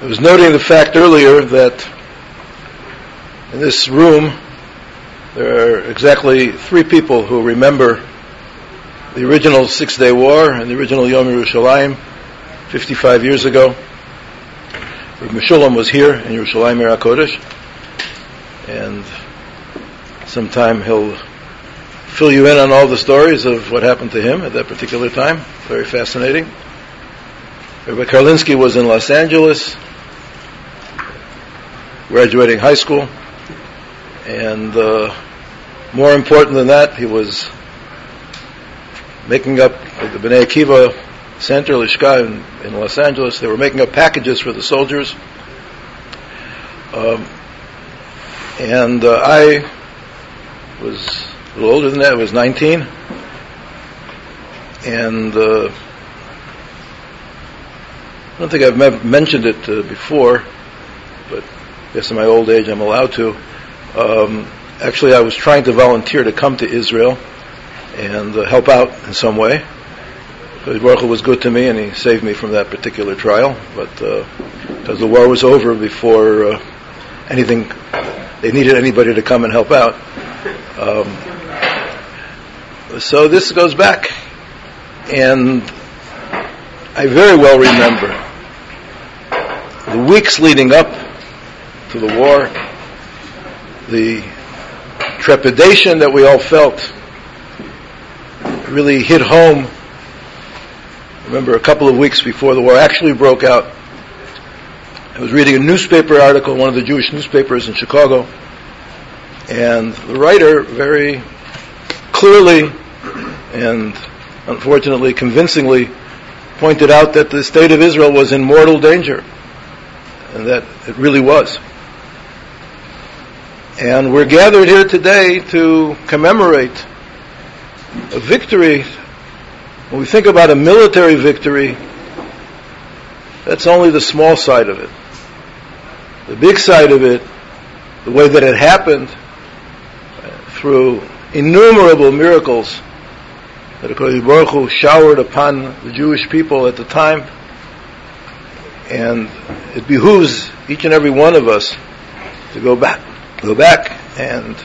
I was noting the fact earlier that in this room there are exactly three people who remember the original Six Day War and the original Yom Yerushalayim 55 years ago. Rav Meshulam was here in Yerushalayim Ir HaKodesh and sometime he'll fill you in on all the stories of what happened to him at that particular time. Very fascinating. Rabbi Karlinsky was in Los Angeles, graduating high school, and uh, more important than that, he was making up the Bnei Akiva Center Lishka in, in, Los Angeles. They were making up packages for the soldiers. Um, and uh, I was a little older than that. I was 19. And uh, I don't think I've me- mentioned it uh, before, guess in my old age I'm allowed to. Um, actually, I was trying to volunteer to come to Israel and uh, help out in some way. Baruch was good to me, and he saved me from that particular trial. But because uh, the war was over before uh, anything, they needed anybody to come and help out. Um, so this goes back, and I very well remember the weeks leading up to the war, the trepidation that we all felt really hit home. I remember a couple of weeks before the war actually broke out, I was reading a newspaper article, one of the Jewish newspapers in Chicago, and the writer very clearly and unfortunately convincingly pointed out that the state of Israel was in mortal danger, and that it really was. And we're gathered here today to commemorate a victory. When we think about a military victory, that's only the small side of it. The big side of it, the way that it happened, through innumerable miracles that HaKadosh Baruch Hu showered upon the Jewish people at the time. And it behooves each and every one of us to go back, go back and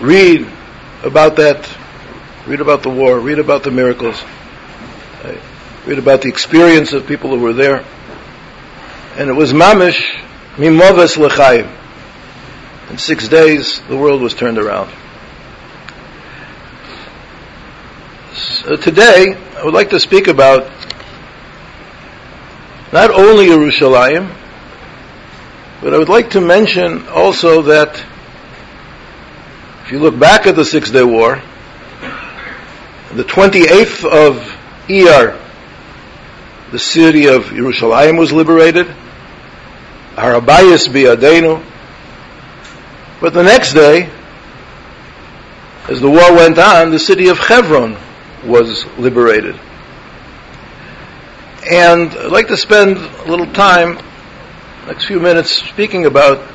read about that, read about the war, read about the miracles, read about the experience of people who were there. And it was mamish mimoves lechayim. In six days, the world was turned around. So today, I would like to speak about not only Yerushalayim, but I would like to mention also that if you look back at the Six Day War, the 28th of Iyar, the city of Yerushalayim was liberated, Har HaBayis Biyadenu, but the next day, as the war went on, the city of Hebron was liberated. And I'd like to spend a little time, next few minutes, speaking about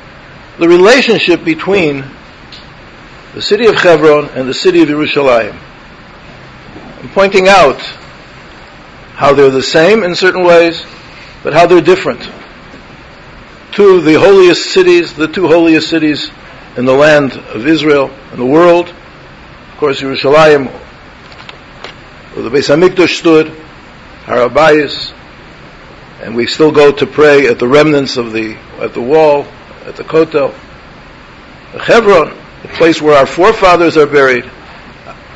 the relationship between the city of Hebron and the city of Jerusalem. I'm pointing out how they're the same in certain ways, but how they're different. Two of the holiest cities, the two holiest cities in the land of Israel and the world. Of course, Jerusalem, where the Beis Hamikdash stood, Har HaBayis, and we still go to pray at the remnants of the at the wall, at the Kotel. Hebron, the place where our forefathers are buried,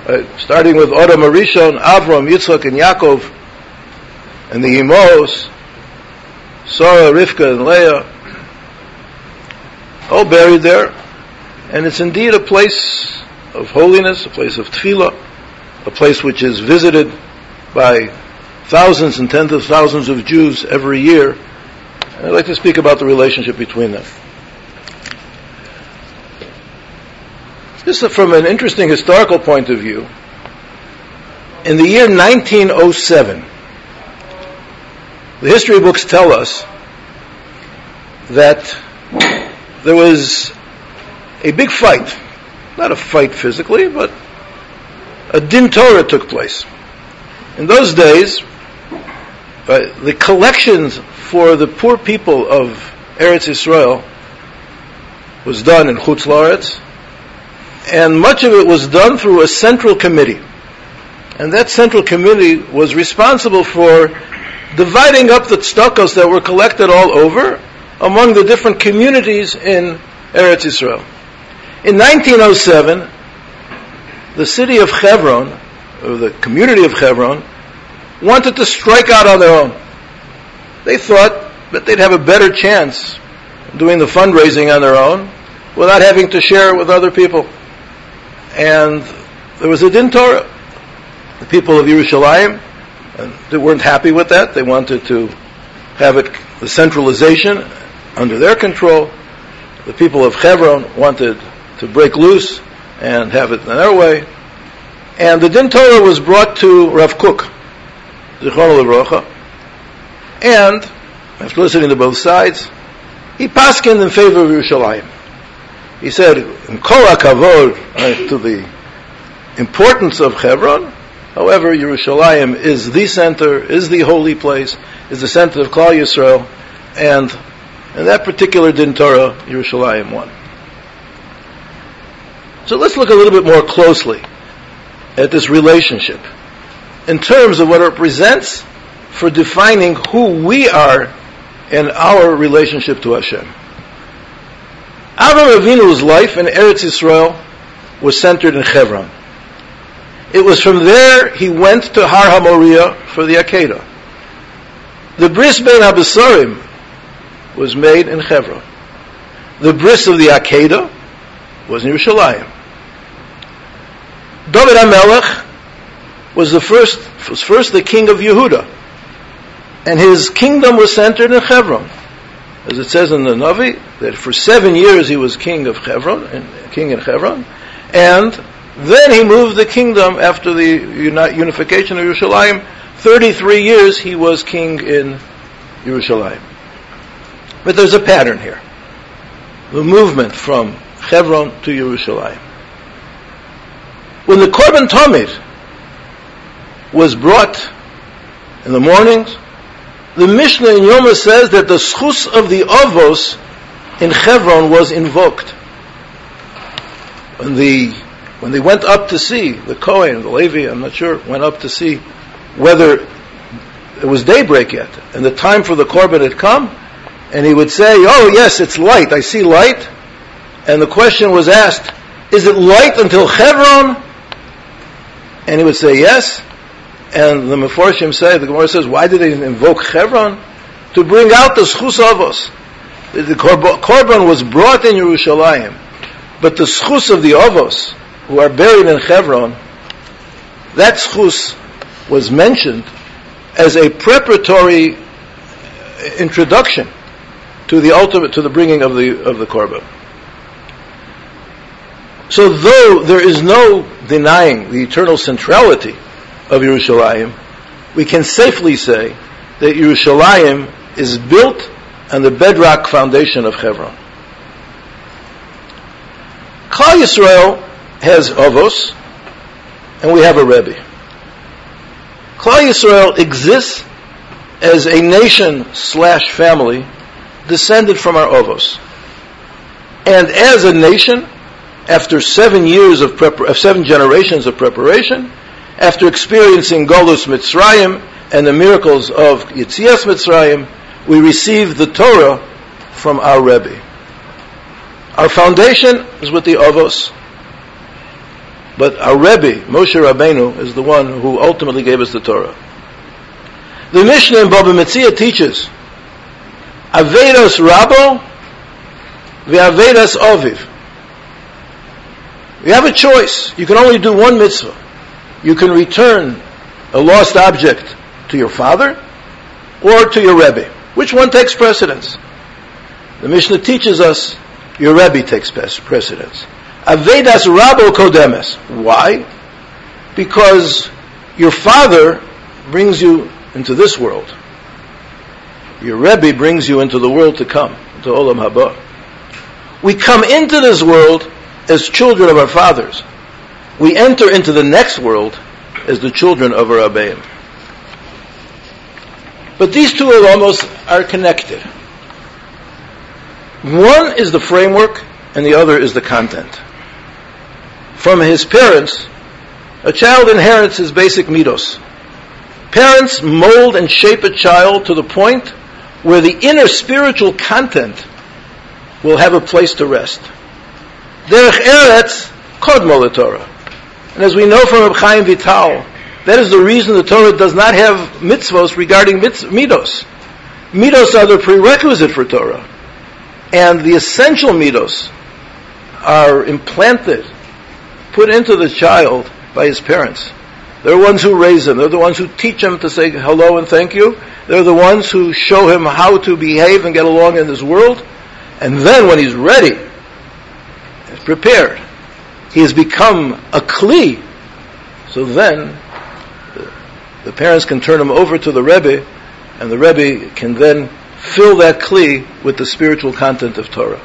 uh, starting with Adam Arishon, Avram, Yitzchak, and Yaakov, and the Imos, Sarah, Rivka, and Leah, all buried there. And it's indeed a place of holiness, a place of tefillah, a place which is visited by thousands and tens of thousands of Jews every year. And I'd like to speak about the relationship between them. Is from an interesting historical point of view. In the year 1907, the history books tell us that there was a big fight. Not a fight physically, but a din Torah took place. In those days, uh, the collections for the poor people of Eretz Israel was done in Chutz Laretz, and much of it was done through a central committee. And that central committee was responsible for dividing up the tzedakos that were collected all over among the different communities in Eretz Israel. In 1907, the city of Hebron, or the community of Hebron, wanted to strike out on their own. They thought that they'd have a better chance doing the fundraising on their own without having to share it with other people. And there was a din Torah. The people of Yerushalayim, and they weren't happy with that. They wanted to have it, the centralization under their control. The people of Hebron wanted to break loose and have it in their way. And the Din Torah was brought to Rav Kook, Zichron Levrocha, and after listening to both sides, he paskined in favor of Yerushalayim. He said, in Kol HaKavod, to the importance of Hebron, however, Yerushalayim is the center, is the holy place, is the center of Klal Yisrael, and in that particular Din Torah, Yerushalayim won. So let's look a little bit more closely at this relationship in terms of what it represents for defining who we are in our relationship to Hashem. Avram Avinu's life in Eretz Yisrael was centered in Hebron. It was from there he went to Har HaMoriah for the Akedah. The bris ben Habesarim was made in Hebron. The bris of the Akedah was in Yerushalayim. David HaMelech was the first, was first the king of Yehuda. And his kingdom was centered in Hebron as it says in the Navi, that for seven years he was king of Hebron, king in Hebron, and then he moved the kingdom after the unification of Yerushalayim. 33 years he was king in Yerushalayim. But there's a pattern here. The movement from Hebron to Yerushalayim. When the Korban Tamid was brought in the mornings, the Mishnah in Yoma says that the schus of the Avos in Hebron was invoked. When the when they went up to see the Kohen, the Levi, I'm not sure, went up to see whether it was daybreak yet, and the time for the korban had come, and he would say, "Oh yes, it's light. I see light." And the question was asked, "Is it light until Hebron?" And he would say, "Yes." And the Meforshim say, the Gemara says, why did they invoke Hebron? To bring out the Schus Avos. The Korban was brought in Yerushalayim, but the Schus of the Avos, who are buried in Hebron, that Schus was mentioned as a preparatory introduction to the ultimate, to the bringing of the, of the Korban. So though there is no denying the eternal centrality of Yerushalayim, we can safely say that Yerushalayim is built on the bedrock foundation of Hebron. Klal Yisrael has Avos, and we have a Rebbe. Klal Yisrael exists as a nation slash family descended from our Avos. And as a nation, after seven years of seven generations of preparation, after experiencing Golus Mitzrayim and the miracles of Yitzias Mitzrayim, we receive the Torah from our Rebbe. Our foundation is with the Avos, but our Rebbe, Moshe Rabbeinu, is the one who ultimately gave us the Torah. The Mishnah in Baba Metzia teaches, Avedas Rabo, Ve'avedas Oviv. You have a choice. You can only do one mitzvah you can return a lost object to your father or to your Rebbe. Which one takes precedence? The Mishnah teaches us your Rebbe takes precedence. Avedas Rabo Kodemes. Why? Because your father brings you into this world. Your Rebbe brings you into the world to come, to Olam Haba. We come into this world as children of our fathers we enter into the next world as the children of our Abayim. But these two almost are connected. One is the framework and the other is the content. From his parents, a child inherits his basic midos. Parents mold and shape a child to the point where the inner spiritual content will have a place to rest. Derech Eretz Kodmo Torah. And as we know from Reb Chaim Vital, that is the reason the Torah does not have mitzvos regarding mitz- midos. Midos are the prerequisite for Torah. And the essential midos are implanted, put into the child by his parents. They're the ones who raise him. They're the ones who teach him to say hello and thank you. They're the ones who show him how to behave and get along in this world. And then when he's ready, he's prepared, he has become a kli. So then, the parents can turn him over to the Rebbe, and the Rebbe can then fill that kli with the spiritual content of Torah.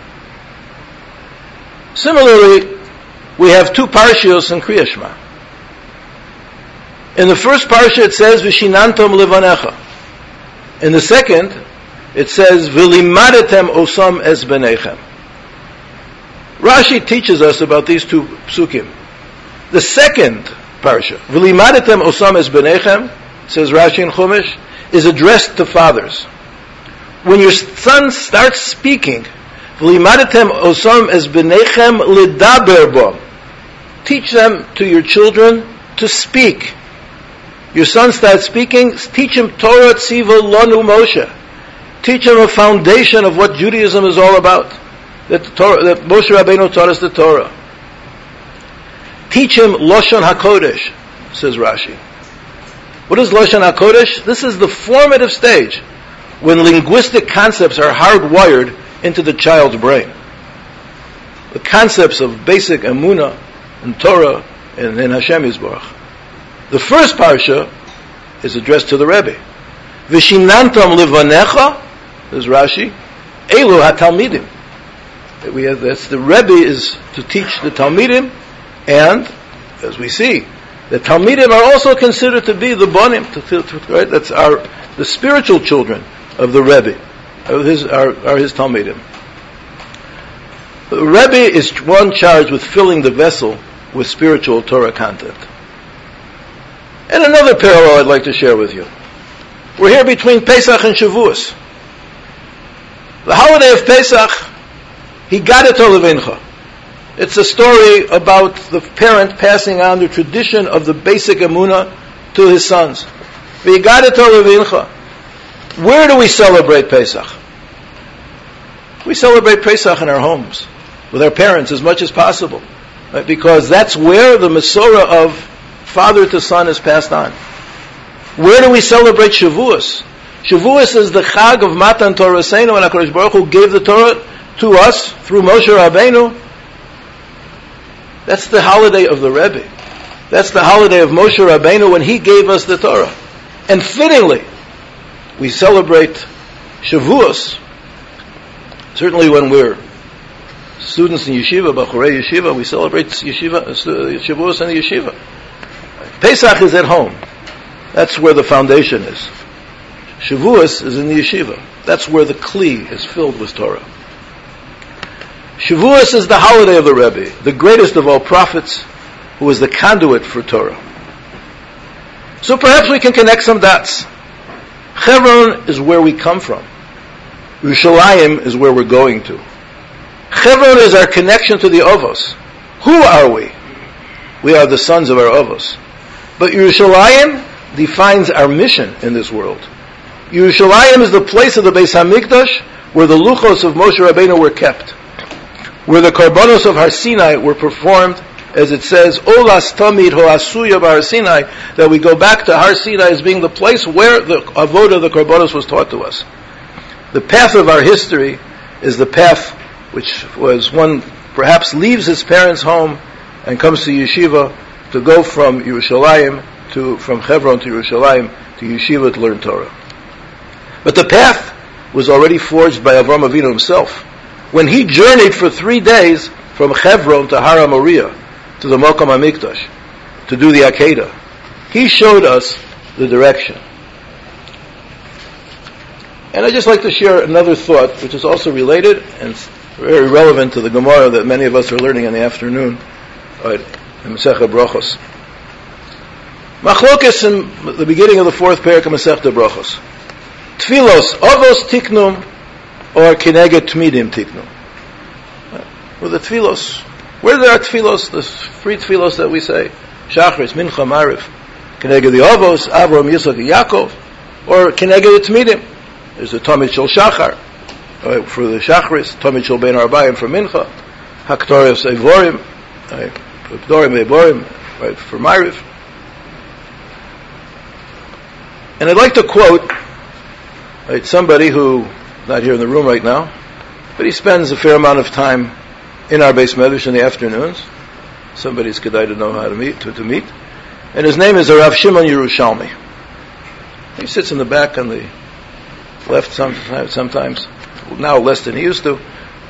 Similarly, we have two parshios in Kriyashma. In the first parsha it says, Vishinantom levanecha. In the second, it says, V'limadetem osam es benechem. Rashi teaches us about these two psukim. The second parsha, V'limadetem osam es benechem, says Rashi in Chumash, is addressed to fathers. When your son starts speaking, V'limadetem osam es benechem lidaber bom. Teach them to your children to speak. Your son starts speaking, teach him Torah Tziva Lonu Moshe. Teach him a foundation of what Judaism is all about. That, Torah, that Moshe Rabbeinu taught us the Torah. Teach him Lashon HaKodesh, says Rashi. What is Lashon HaKodesh? This is the formative stage when linguistic concepts are hardwired into the child's brain. The concepts of basic Emunah and Torah and in Hashem Yisborach. The first parsha is addressed to the Rebbe. Vishinantam livanecha, says Rashi, elu hatalmidim. We have that's the Rebbe is to teach the Talmidim, and as we see, the Talmidim are also considered to be the bonim, to, to, right? That's our the spiritual children of the Rebbe, of his are, are his Talmidim. The Rebbe is one charged with filling the vessel with spiritual Torah content. And another parallel I'd like to share with you. We're here between Pesach and Shavuos. The holiday of Pesach, V'higadta l'vincha. It's a story about the parent passing on the tradition of the basic emuna to his sons. He got it. Where do we celebrate Pesach? We celebrate Pesach in our homes with our parents as much as possible, right? because that's where the Masorah of father to son is passed on. Where do we celebrate Shavuos? Shavuos is the Chag of Matan Toraseinu and HaKadosh Baruch Hu gave the Torah to us through Moshe Rabbeinu. That's the holiday of the Rebbe. That's the holiday of Moshe Rabbeinu when he gave us the Torah. And fittingly, we celebrate Shavuos, certainly when we're students in yeshiva, Bachurei yeshiva, we celebrate yeshiva, uh, uh, Shavuos in the yeshiva. Pesach is at home. That's where the foundation is. Shavuos is in the yeshiva. That's where the kli is filled with Torah. Shavuos is the holiday of the Rebbe, the greatest of all prophets, who is the conduit for Torah. So perhaps we can connect some dots. Chevron is where we come from. Yerushalayim is where we're going to. Chevron is our connection to the Ovos. Who are we? We are the sons of our Ovos. But Yerushalayim defines our mission in this world. Yerushalayim is the place of the Beis Hamikdash where the luchos of Moshe Rabbeinu were kept, where the korbanos of Har Sinai were performed, as it says, Olas Tamid Hoasuya Har Sinai, that we go back to Har Sinai as being the place where the avoda of the korbanos was taught to us. The path of our history is the path which was one perhaps leaves his parents' home and comes to yeshiva to go from Yerushalayim to from Hebron to Yerushalayim to yeshiva to learn Torah. But the path was already forged by Avram Avinu himself when he journeyed for three days from Hebron to Har Moriah to the Mokom Hamikdash to do the Akedah. He showed us the direction. And I'd just like to share another thought, which is also related and very relevant to the Gemara that many of us are learning in the afternoon, in Masechah Brachos. Machlokes in the beginning of the fourth parak of Masechta Brachos. Tfilos, avos tiknum, or kineged tmidim tiknum. With the tfilos, where there are tfilos, the three tfilos that we say, Shachris, Mincha, Mariv, kineged the avos, Avram, Yitzchak, Yaakov, or kineged tmidim. There's a Tomit Shel Shachar, right, for the Shachris, Tomit Shel Ben Arbayim for Mincha, Haktorios Evorim, uh, right, Dorim Evorim, for Mariv. And I'd like to quote right, somebody who not here in the room right now, but he spends a fair amount of time in our beis medrash in the afternoons. Somebody's kedai to know how to meet to, to meet, and his name is Rav Shimon Yerushalmi. He sits in the back on the left sometimes, sometimes now less than he used to,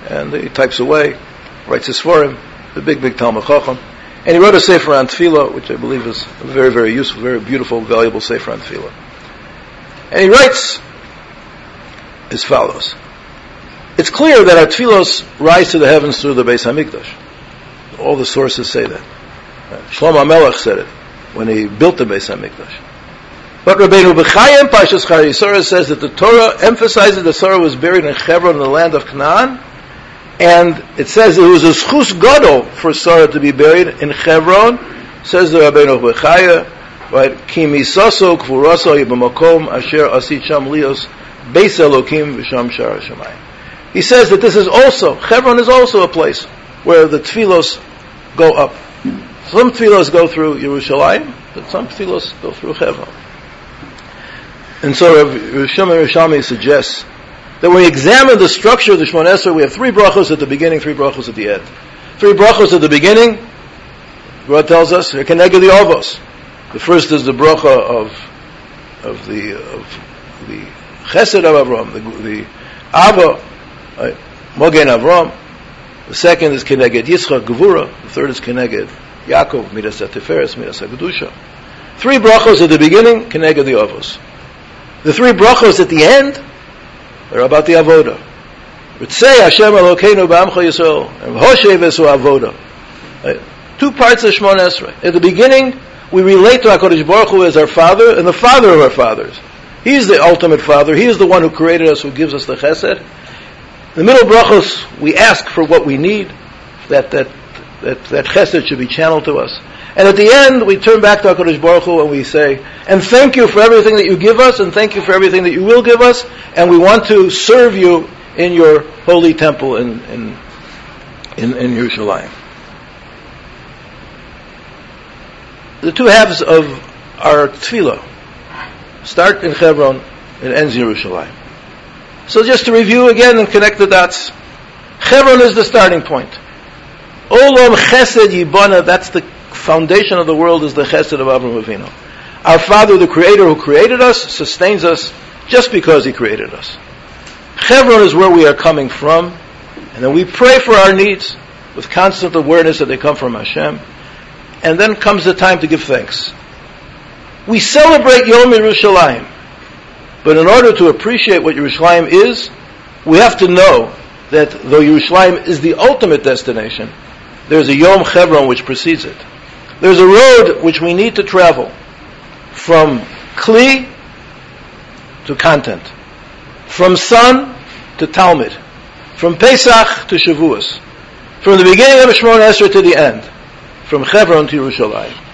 and he types away, writes his for him, the big, big Talmid Chacham. And he wrote a Sefer on Tefillah, which I believe is a very, very useful, very beautiful, valuable Sefer on Tefillah. And he writes as follows. It's clear that our tefillos rise to the heavens through the Beis Hamikdash. All the sources say that. Uh, Shlomo Melech said it when he built the Beis Hamikdash. But Rabbeinu Bechayim Pashas Chayei Sora says that the Torah emphasizes the Torah was buried in Hebron in the land of Canaan, and it says it was a schus gadol for Sarah to be buried in Hebron. Says the Rabbeinu Bechayim, right? Ki misaso kfuraso b'makom asher asit lios He says that this is also Hebron is also a place where the tefillos go up. Some tefillos go through Yerushalayim, but some tefillos go through Hebron. And so Rav Shimon Yerushalmi suggests that when we examine the structure of the Shemoneh Esrei, we have three brachos at the beginning, three brachos at the end. Three brachos at the beginning, God tells us, the. The first is the bracha of of the of Chesed of Avram, the, the? Mogen Avram. The second is Keneged Yitzchak Gevura. The third is Keneged Yaakov Midas Tiferes Midas Kedusha. Three brachos at the beginning, Keneged the Avos. The three brachos at the end are about the avoda. Ritzei Hashem Elokeinu B'Amcha Yisrael and Hoshev Esu Avoda. Two parts of Shemoneh Esrei. At the beginning, we relate to HaKadosh Baruch Hu as our Father and the Father of our fathers. He's the ultimate Father. He is the one who created us, who gives us the Chesed. The middle brachos, we ask for what we need, that, that, that, that Chesed should be channeled to us. And at the end, we turn back to HaKadosh Baruch Hu and we say, and thank you for everything that you give us, and thank you for everything that you will give us, and we want to serve you in your holy temple in, in, in, in Yerushalayim. the two halves of our tefillah start in Hebron and ends in Yerushalayim. So just to review again and connect the dots, Hebron is the starting point. Olam Chesed Yibana, that's the foundation of the world, is the Chesed of Avraham Avinu. Our Father, the Creator who created us, sustains us just because He created us. Hebron is where we are coming from, and then we pray for our needs with constant awareness that they come from Hashem and then comes the time to give thanks. We celebrate Yom Yerushalayim, but in order to appreciate what Yerushalayim is, we have to know that though Yerushalayim is the ultimate destination, there's a Yom Chevron which precedes it. There's a road which we need to travel from Kli to content, from Son to Talmid, from Pesach to Shavuos, from the beginning of Shemoneh Esrei to the end from Hebron to Yerushalayim.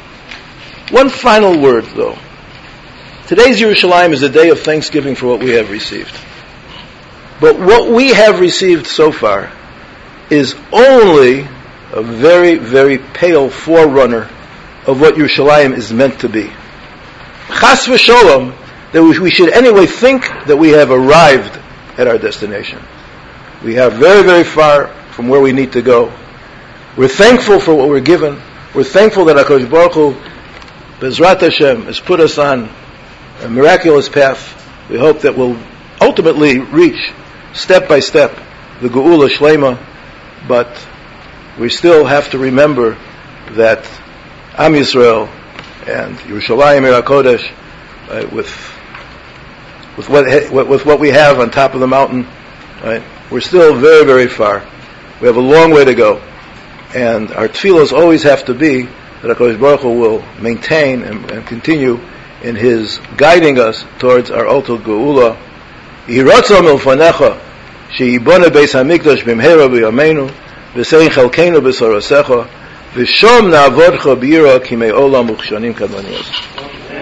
One final word, though. Today's Yerushalayim is a day of thanksgiving for what we have received. But what we have received so far is only a very, very pale forerunner of what Yerushalayim is meant to be. Chas v'sholom, that we should anyway think that we have arrived at our destination. We have very, very far from where we need to go. We're thankful for what we're given. We're thankful that HaKadosh Baruch Hu, Bezrat Hashem, has put us on a miraculous path. We hope that we'll ultimately reach, step by step, the Geula Shlema, but we still have to remember that Am Yisrael and Yerushalayim Ir HaKodesh, uh, with with what, with what we have on top of the mountain, right? We're still very, very far. We have a long way to go. And our tefillos always have to be that HaKadosh Baruch Hu will maintain and, and continue in His guiding us towards our ultimate geula. Yiratza milfanecha, sheyibone beis hamikdash bimhera b'yameinu, v'sein chalkeinu b'sarasecha, v'shom na'avodcha b'yira kimei olam uchshanim kadmaniyos.